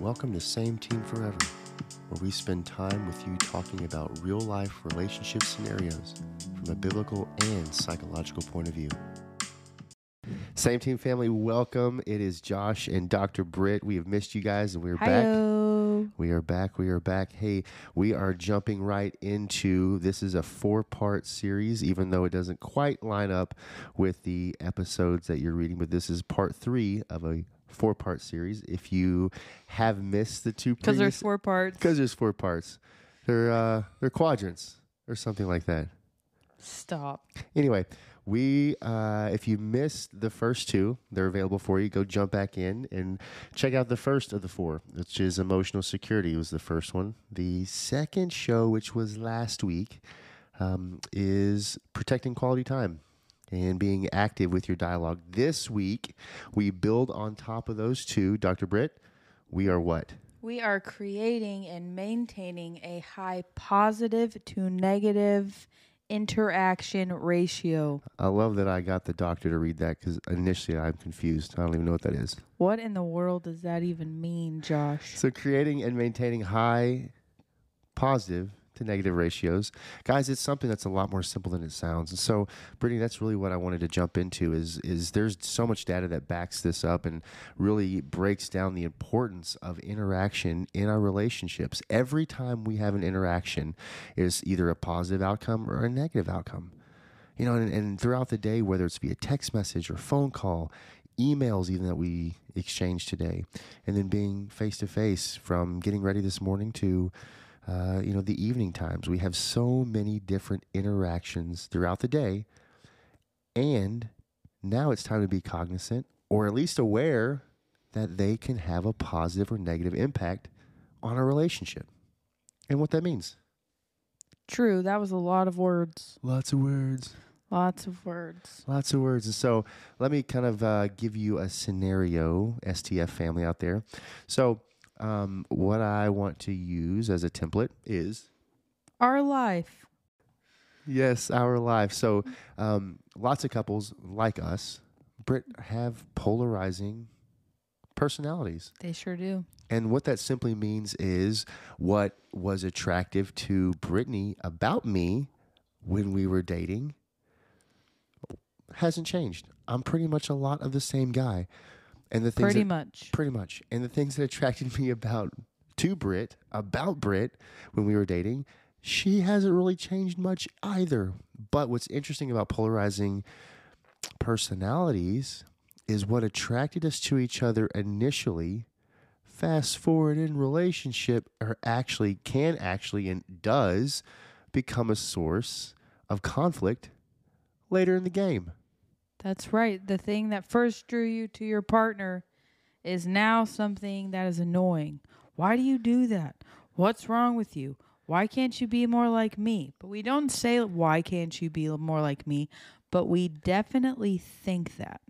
Welcome to Same Team Forever, where we spend time with you talking about real life relationship scenarios from a biblical and psychological point of view. Same Team family, welcome. It is Josh and Dr. Britt. We have missed you guys and we're back. We are back. We are back. Hey, we are jumping right into this is a four part series, even though it doesn't quite line up with the episodes that you're reading, but this is part three of a four part series. If you have missed the two Because there's four parts. because there's four parts. They're uh they're quadrants or something like that. Stop. Anyway, we uh if you missed the first two, they're available for you. Go jump back in and check out the first of the four, which is emotional security was the first one. The second show, which was last week, um, is protecting quality time and being active with your dialogue. This week, we build on top of those two. Dr. Britt, we are what? We are creating and maintaining a high positive to negative interaction ratio. I love that I got the doctor to read that because initially I'm confused. I don't even know what that is. What in the world does that even mean, Josh? So, creating and maintaining high positive to negative ratios. Guys, it's something that's a lot more simple than it sounds. And so, Brittany, that's really what I wanted to jump into is is there's so much data that backs this up and really breaks down the importance of interaction in our relationships. Every time we have an interaction is either a positive outcome or a negative outcome. You know, and, and throughout the day, whether it's via text message or phone call, emails even that we exchange today, and then being face to face from getting ready this morning to uh, you know, the evening times. We have so many different interactions throughout the day. And now it's time to be cognizant or at least aware that they can have a positive or negative impact on a relationship and what that means. True, that was a lot of words. Lots of words. Lots of words. Lots of words. And so let me kind of uh, give you a scenario, STF family out there. So, um, what I want to use as a template is Our life. Yes, our life. So, um, lots of couples like us, Brit, have polarizing personalities. They sure do. And what that simply means is what was attractive to Brittany about me when we were dating hasn't changed. I'm pretty much a lot of the same guy. And the things Pretty that- much. Pretty much. And the things that attracted me about to Brit, about Brit when we were dating, she hasn't really changed much either. But what's interesting about polarizing personalities is what attracted us to each other initially. Fast forward in relationship, or actually can actually and does become a source of conflict later in the game. That's right. The thing that first drew you to your partner is now something that is annoying. Why do you do that? What's wrong with you? Why can't you be more like me? But we don't say, why can't you be more like me? But we definitely think that.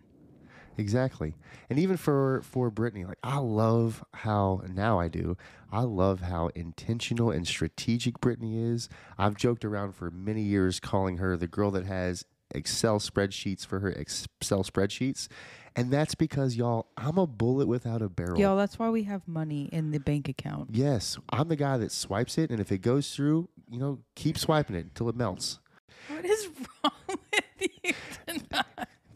Exactly. And even for for Brittany, like I love how now I do. I love how intentional and strategic Brittany is. I've joked around for many years calling her the girl that has Excel spreadsheets for her Excel spreadsheets. And that's because y'all, I'm a bullet without a barrel. Y'all, that's why we have money in the bank account. yes, I'm the guy that swipes it and if it goes through, you know, keep swiping it until it melts. What is wrong with you tonight?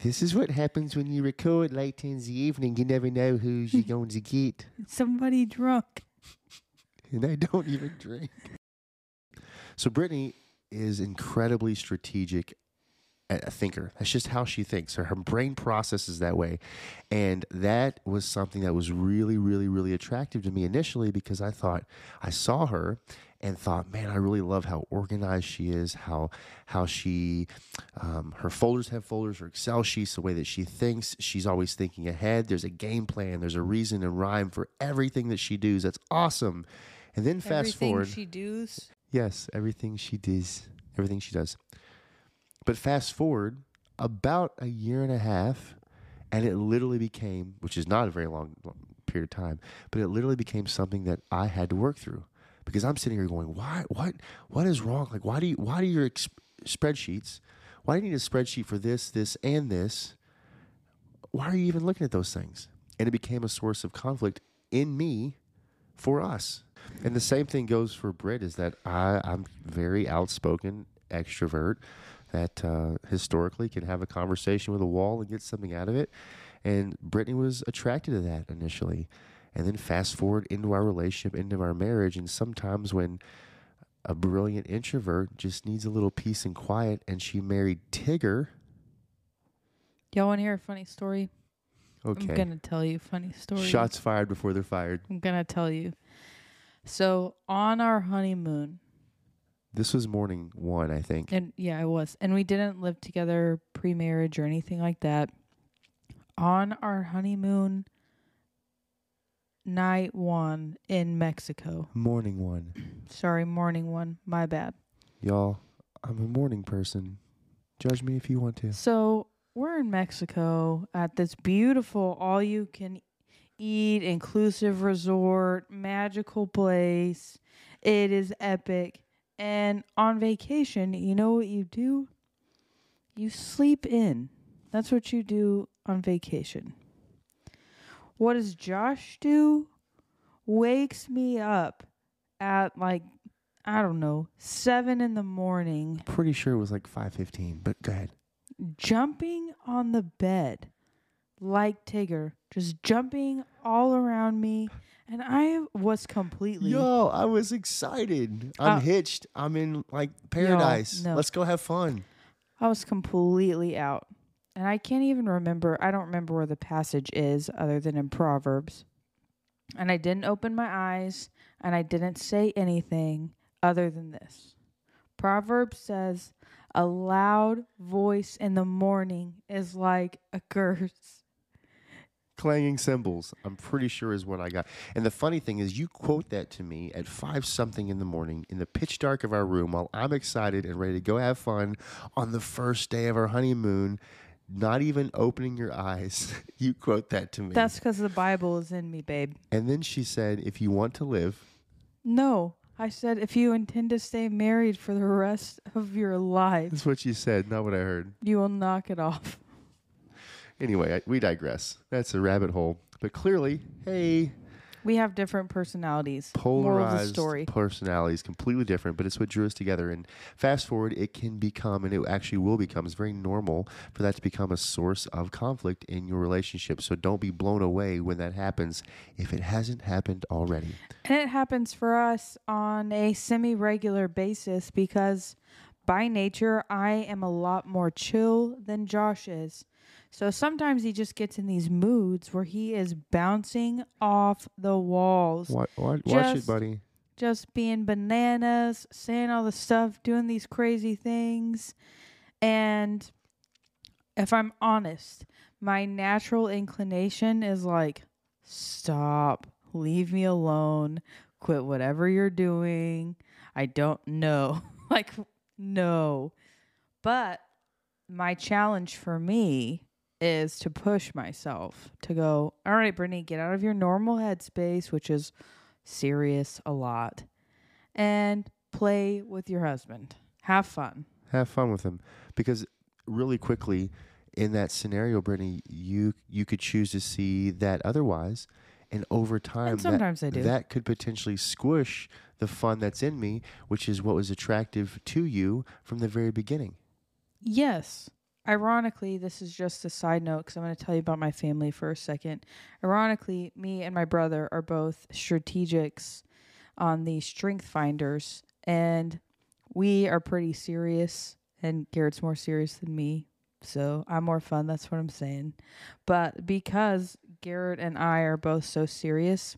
This is what happens when you record late in the evening. You never know who you're going to get. Somebody drunk. and I don't even drink. So Brittany is incredibly strategic a thinker. That's just how she thinks. Her, her brain processes that way. And that was something that was really, really, really attractive to me initially because I thought I saw her and thought, man, I really love how organized she is, how how she um, her folders have folders, her Excel sheets, the way that she thinks. She's always thinking ahead. There's a game plan, there's a reason and rhyme for everything that she does. That's awesome. And then fast Everything forward. she does. Yes, everything she does, everything she does. But fast forward about a year and a half, and it literally became, which is not a very long, period of time, but it literally became something that I had to work through because I'm sitting here going, why, what, what is wrong? Like, why do you, why do your ex- spreadsheets? Why do you need a spreadsheet for this, this, and this? Why are you even looking at those things? And it became a source of conflict in me for us. And the same thing goes for Brit is that I, I'm very outspoken extrovert that uh, historically can have a conversation with a wall and get something out of it. And Brittany was attracted to that initially. And then fast forward into our relationship, into our marriage. And sometimes when a brilliant introvert just needs a little peace and quiet, and she married Tigger. Y'all want to hear a funny story? Okay. I'm gonna tell you a funny story. Shots fired before they're fired. I'm gonna tell you. So on our honeymoon, This was morning one, I think. and yeah, I was, and we didn't live together pre-marriage or anything like that. On our honeymoon night one in Mexico. Morning one. Sorry, morning one. My bad. Y'all, I'm a morning person. Judge me if you want to. So we're in Mexico at this beautiful all you can eat inclusive resort, magical place. It is epic. And on vacation, you know what you do? You sleep in. That's what you do on vacation. What does Josh do? Wakes me up at like, I don't know, seven in the morning Pretty sure it was like 5:15, but go ahead. jumping on the bed like Tigger, just jumping all around me. And I was completely. Yo, I was excited. I'm Uh, hitched. I'm in like paradise. no. Let's go have fun. I was completely out. And I can't even remember. I don't remember where the passage is other than in Proverbs. And I didn't open my eyes and I didn't say anything other than this. Proverbs says, A loud voice in the morning is like a curse. Clanging cymbals. I'm pretty sure is what I got. And the funny thing is, you quote that to me at five something in the morning in the pitch dark of our room while I'm excited and ready to go have fun on the first day of our honeymoon. Not even opening your eyes, you quote that to me. That's because the Bible is in me, babe. and then she said, "If you want to live, No, I said if you intend to stay married for the rest of your life, that's what she said, not what I heard." you will knock it off. Anyway, I, we digress. That's a rabbit hole. But clearly, hey, We have different personalities. Polarized story. personalities, completely different, but it's what drew us together. And fast forward, it can become, and it actually will become, it's very normal for that to become a source of conflict in your relationship. So don't be blown away when that happens if it hasn't happened already. And it happens for us on a semi regular basis because by nature, I am a lot more chill than Josh is. So sometimes he just gets in these moods where he is bouncing off the walls. Watch, watch, watch it, buddy. just being bananas, saying all the stuff, doing these crazy things. And if I'm honest, my natural inclination is like, stop, leave me alone, quit whatever you're doing. I don't know. like, no. But my challenge for me is to push myself to go, all right, Brittany, get out of your normal headspace, which is serious a lot, and play with your husband. Have fun. Have fun with him. because really quickly in that scenario, Brittany, you you could choose to see that otherwise, and over time, And that- sometimes I do. that could potentially squish the fun that's in me, which is what was attractive to you from the very beginning. Yes. Ironically, this is just a side note because I'm going to tell you about my family for a second. Ironically, me and my brother are both strategics on the strength finders, and we are pretty serious. And Garrett's more serious than me, so I'm more fun. That's what I'm saying. But because Garrett and I are both so serious,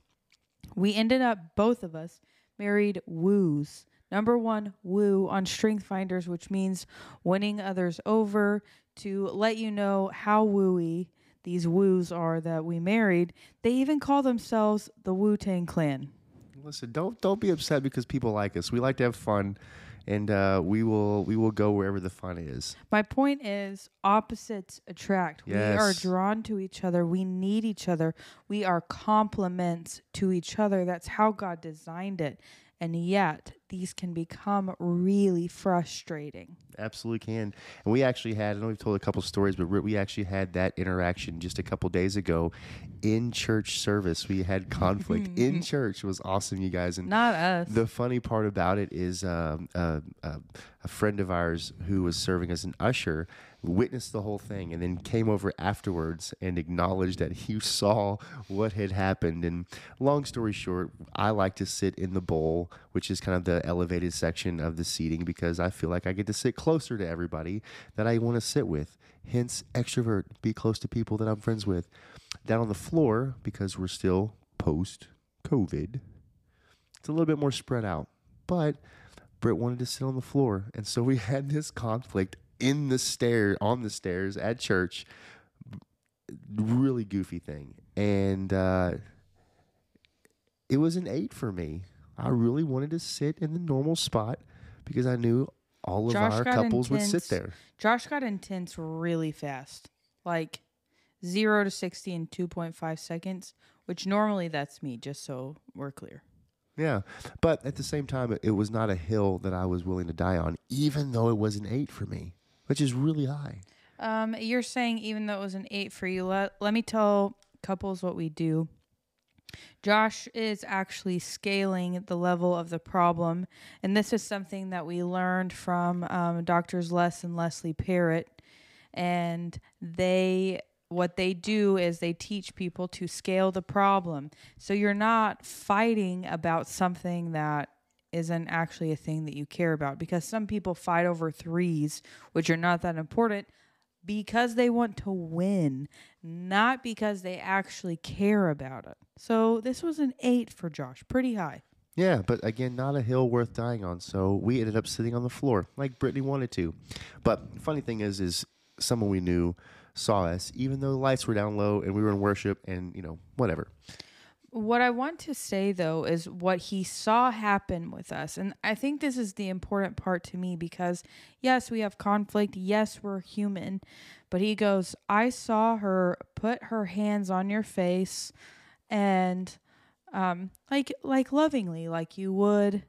we ended up both of us married woos. Number one, woo on strength finders, which means winning others over to let you know how wooey these woos are that we married. They even call themselves the Wu Tang Clan. Listen, don't don't be upset because people like us. We like to have fun, and uh, we will we will go wherever the fun is. My point is opposites attract. We are drawn to each other. We need each other. We are complements to each other. That's how God designed it. And yet, these can become really frustrating. Absolutely can. And we actually had, I know we've told a couple stories, but we actually had that interaction just a couple days ago in church service. We had conflict in church. It was awesome, you guys. And Not us. the funny part about it is um, uh, uh, a friend of ours who was serving as an usher witnessed the whole thing and then came over afterwards and acknowledged that he saw what had happened. And long story short, I like to sit in the bowl, which is kind of the elevated section of the seating, because I feel like I get to sit closer to everybody that I want to sit with. Hence, extrovert, be close to people that I'm friends with. Down on the floor, because we're still post COVID, it's a little bit more spread out. But Britt wanted to sit on the floor. And so we had this conflict in the stair on the stairs at church. Really goofy thing. And uh, it was an eight for me. I really wanted to sit in the normal spot because I knew all of Josh our couples would sit there. Josh got intense really fast. Like 0 to 60 in 2.5 seconds, which normally that's me, just so we're clear. Yeah. But at the same time, it was not a hill that I was willing to die on, even though it was an eight for me, which is really high. Um, you're saying even though it was an eight for you, let, let me tell couples what we do. Josh is actually scaling the level of the problem, and this is something that we learned from um, doctors Les and Leslie Parrott. And they, what they do is they teach people to scale the problem. So you're not fighting about something that isn't actually a thing that you care about because some people fight over threes, which are not that important because they want to win, not because they actually care about it. So this was an eight for Josh, pretty high. Yeah, but again, not a hill worth dying on. So we ended up sitting on the floor like Brittany wanted to. But funny thing is, is someone we knew saw us, even though the lights were down low and we were in worship and, you know, whatever. What I want to say though is what he saw happen with us. And I think this is the important part to me because yes, we have conflict. Yes, we're human. But he goes, I saw her put her hands on your face and um like like lovingly like you would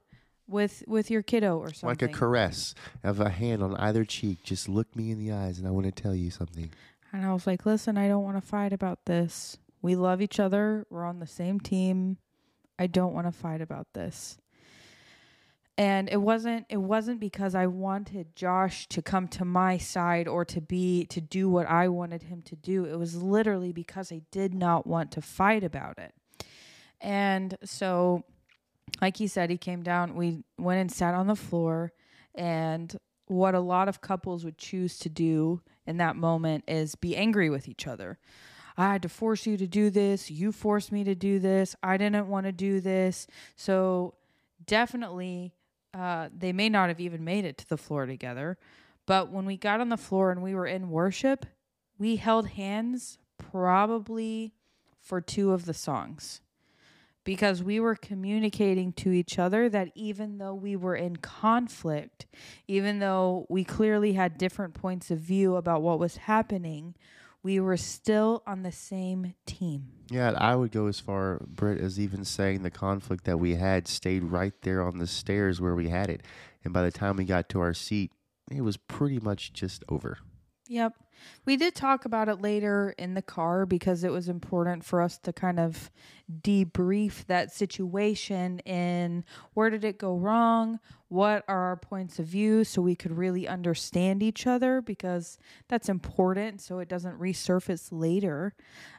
with with your kiddo or something. Like a caress of a hand on either cheek. Just look me in the eyes and I want to tell you something. And I was like, listen, I don't want to fight about this. We love each other. We're on the same team. I don't want to fight about this. And it wasn't it wasn't because I wanted Josh to come to my side or to be to do what I wanted him to do. It was literally because I did not want to fight about it. And so like he said, he came down, we went and sat on the floor and what a lot of couples would choose to do in that moment is be angry with each other. I had to force you to do this. You forced me to do this. I didn't want to do this. So definitely, uh, they may not have even made it to the floor together. But when we got on the floor and we were in worship, we held hands probably for two of the songs because we were communicating to each other that even though we were in conflict, even though we clearly had different points of view about what was happening, we were still on the same team. Yeah, I would go as far, Britt, as even saying the conflict that we had stayed right there on the stairs where we had it. And by the time we got to our seat, it was pretty much just over. Yep. We did talk about it later in the car because it was important for us to kind of debrief that situation in where did it go wrong? What are our points of view so we could really understand each other because that's important so it doesn't resurface later.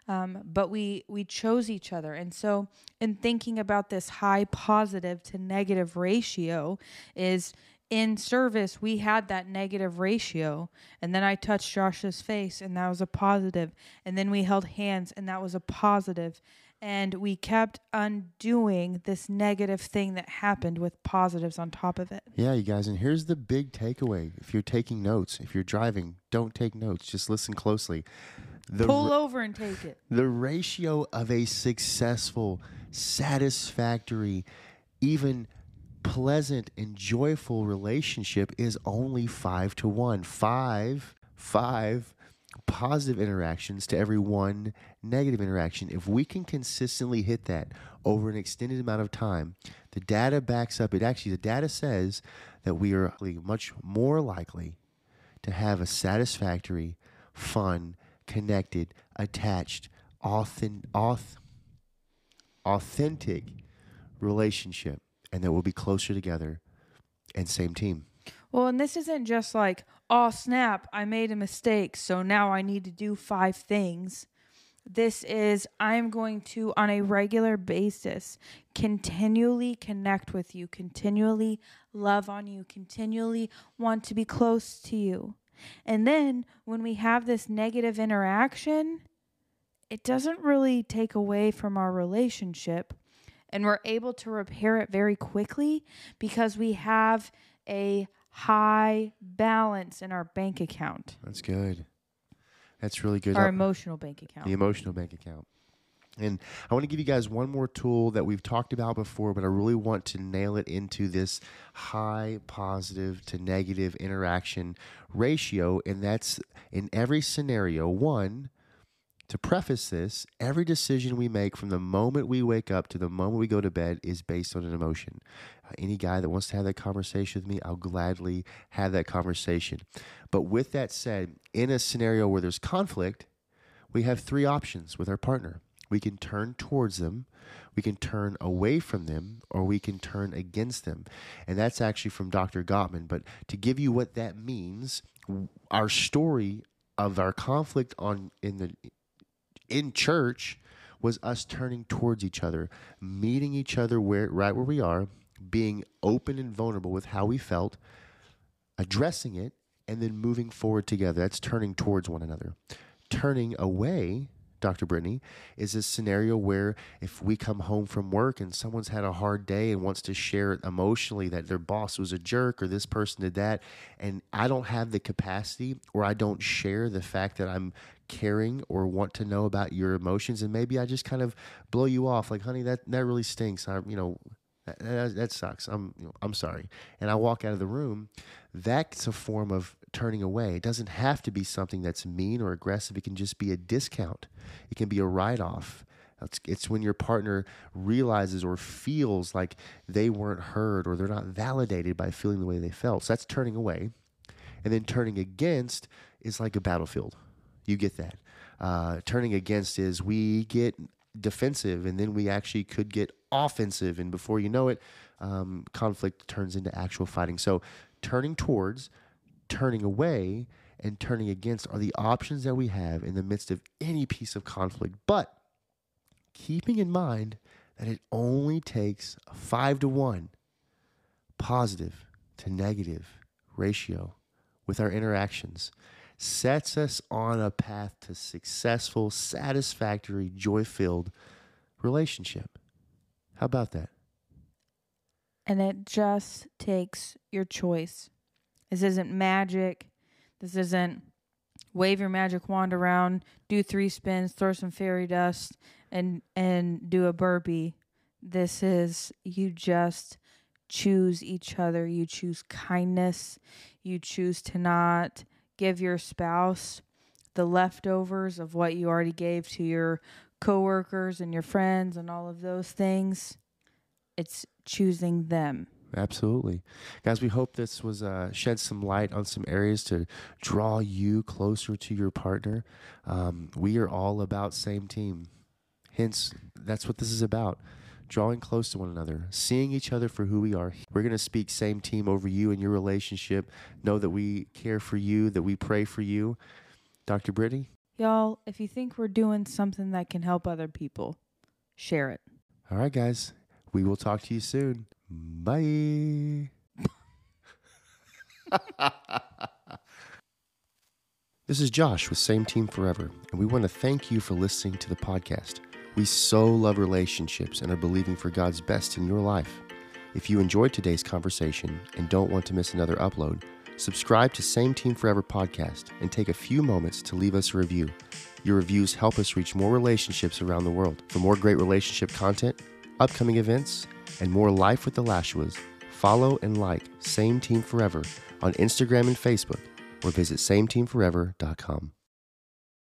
Um, but we we chose each other. And so in thinking about this high positive to negative ratio is in service we had that negative ratio and then i touched josh's face and that was a positive and then we held hands and that was a positive and we kept undoing this negative thing that happened with positives on top of it Yeah, you guys, and here's the big takeaway. If you're taking notes, if you're driving, don't take notes. Just listen closely. The pull over and take it the ratio of a successful, satisfactory, even pleasant and joyful relationship is only five to one. Five, five positive interactions to every one negative interaction. If we can consistently hit that over an extended amount of time, the data backs up it. Actually, the data says that we are much more likely to have a satisfactory, fun, connected, attached, authentic, authentic relationship, and that we'll be closer together and same team. Well, and this isn't just like, oh, snap, I made a mistake, so now I need to do five things. This is, I'm going to, on a regular basis, continually connect with you, continually love on you, continually want to be close to you. And then when we have this negative interaction, it doesn't really take away from our relationship. And we're able to repair it very quickly because we have a high balance in our bank account, That's good. That's really good. our Uh, emotional bank account. the emotional bank account. And I want to give you guys one more tool that we've talked about before, but I really want to nail it into this high positive to negative interaction ratio. And that's in every scenario. One, to preface this, every decision we make from the moment we wake up to the moment we go to bed is based on an emotion. Uh, any guy that wants to have that conversation with me, I'll gladly have that conversation. But with that said, in a scenario where there's conflict, we have three options with our partner. We can turn towards them, we can turn away from them, or we can turn against them. And that's actually from Dr. Gottman. But to give you what that means, our story of our conflict on in the in church was us turning towards each other, meeting each other where right where we are, being open and vulnerable with how we felt, addressing it, and then moving forward together. That's turning towards one another. Turning away, Dr. Brittany, is a scenario where if we come home from work and someone's had a hard day and wants to share it emotionally that their boss was a jerk or this person did that, and I don't have the capacity or I don't share the fact that I'm caring or want to know about your emotions, and maybe I just kind of blow you off, like, honey, that that really stinks. I, you know, that, that, sucks. I'm you know, I'm sorry, and I walk out of the room. That's a form of turning away. It doesn't have to be something that's mean or aggressive. It can just be a discount. It can be a write off. It's, it's when your partner realizes or feels like they weren't heard or they're not validated by feeling the way they felt. So that's turning away. And then turning against is like a battlefield. You get that. Uh, turning against is we get defensive and then we actually could get offensive. And before you know it, um, conflict turns into actual fighting. So turning towards, turning away, and turning against are the options that we have in the midst of any piece of conflict. But keeping in mind that it only takes a five to one positive to negative ratio with our interactions sets us on a path to successful, satisfactory, joy filled relationship. How about that? and it just takes your choice. This isn't magic. This isn't wave your magic wand around, do three spins, throw some fairy dust, and and do a burpee. This is you just choose each other. You choose kindness. You choose to not give your spouse the leftovers of what you already gave to your coworkers and your friends and all of those things. It's choosing them. Absolutely. Guys, we hope this was uh, shed some light on some areas to draw you closer to your partner. Um, we are all about same team. Hence, that's what this is about. Drawing close to one another, seeing each other for who we are. We're going to speak same team over you and your relationship. Know that we care for you, that we pray for you. Dr. Brittany? Y'all, if you think we're doing something that can help other people, share it. All right, guys. We will talk to you soon. Bye. this is Josh with Same Team Forever, and we want to thank you for listening to the podcast. We so love relationships and are believing for God's best in your life. If you enjoyed today's conversation and don't want to miss another upload, subscribe to Same Team Forever podcast and take a few moments to leave us a review. Your reviews help us reach more relationships around the world. For more great relationship content, upcoming events, and more life with the Lashuas, follow and like Same Team Forever on Instagram and Facebook or visit sameteamforever.com.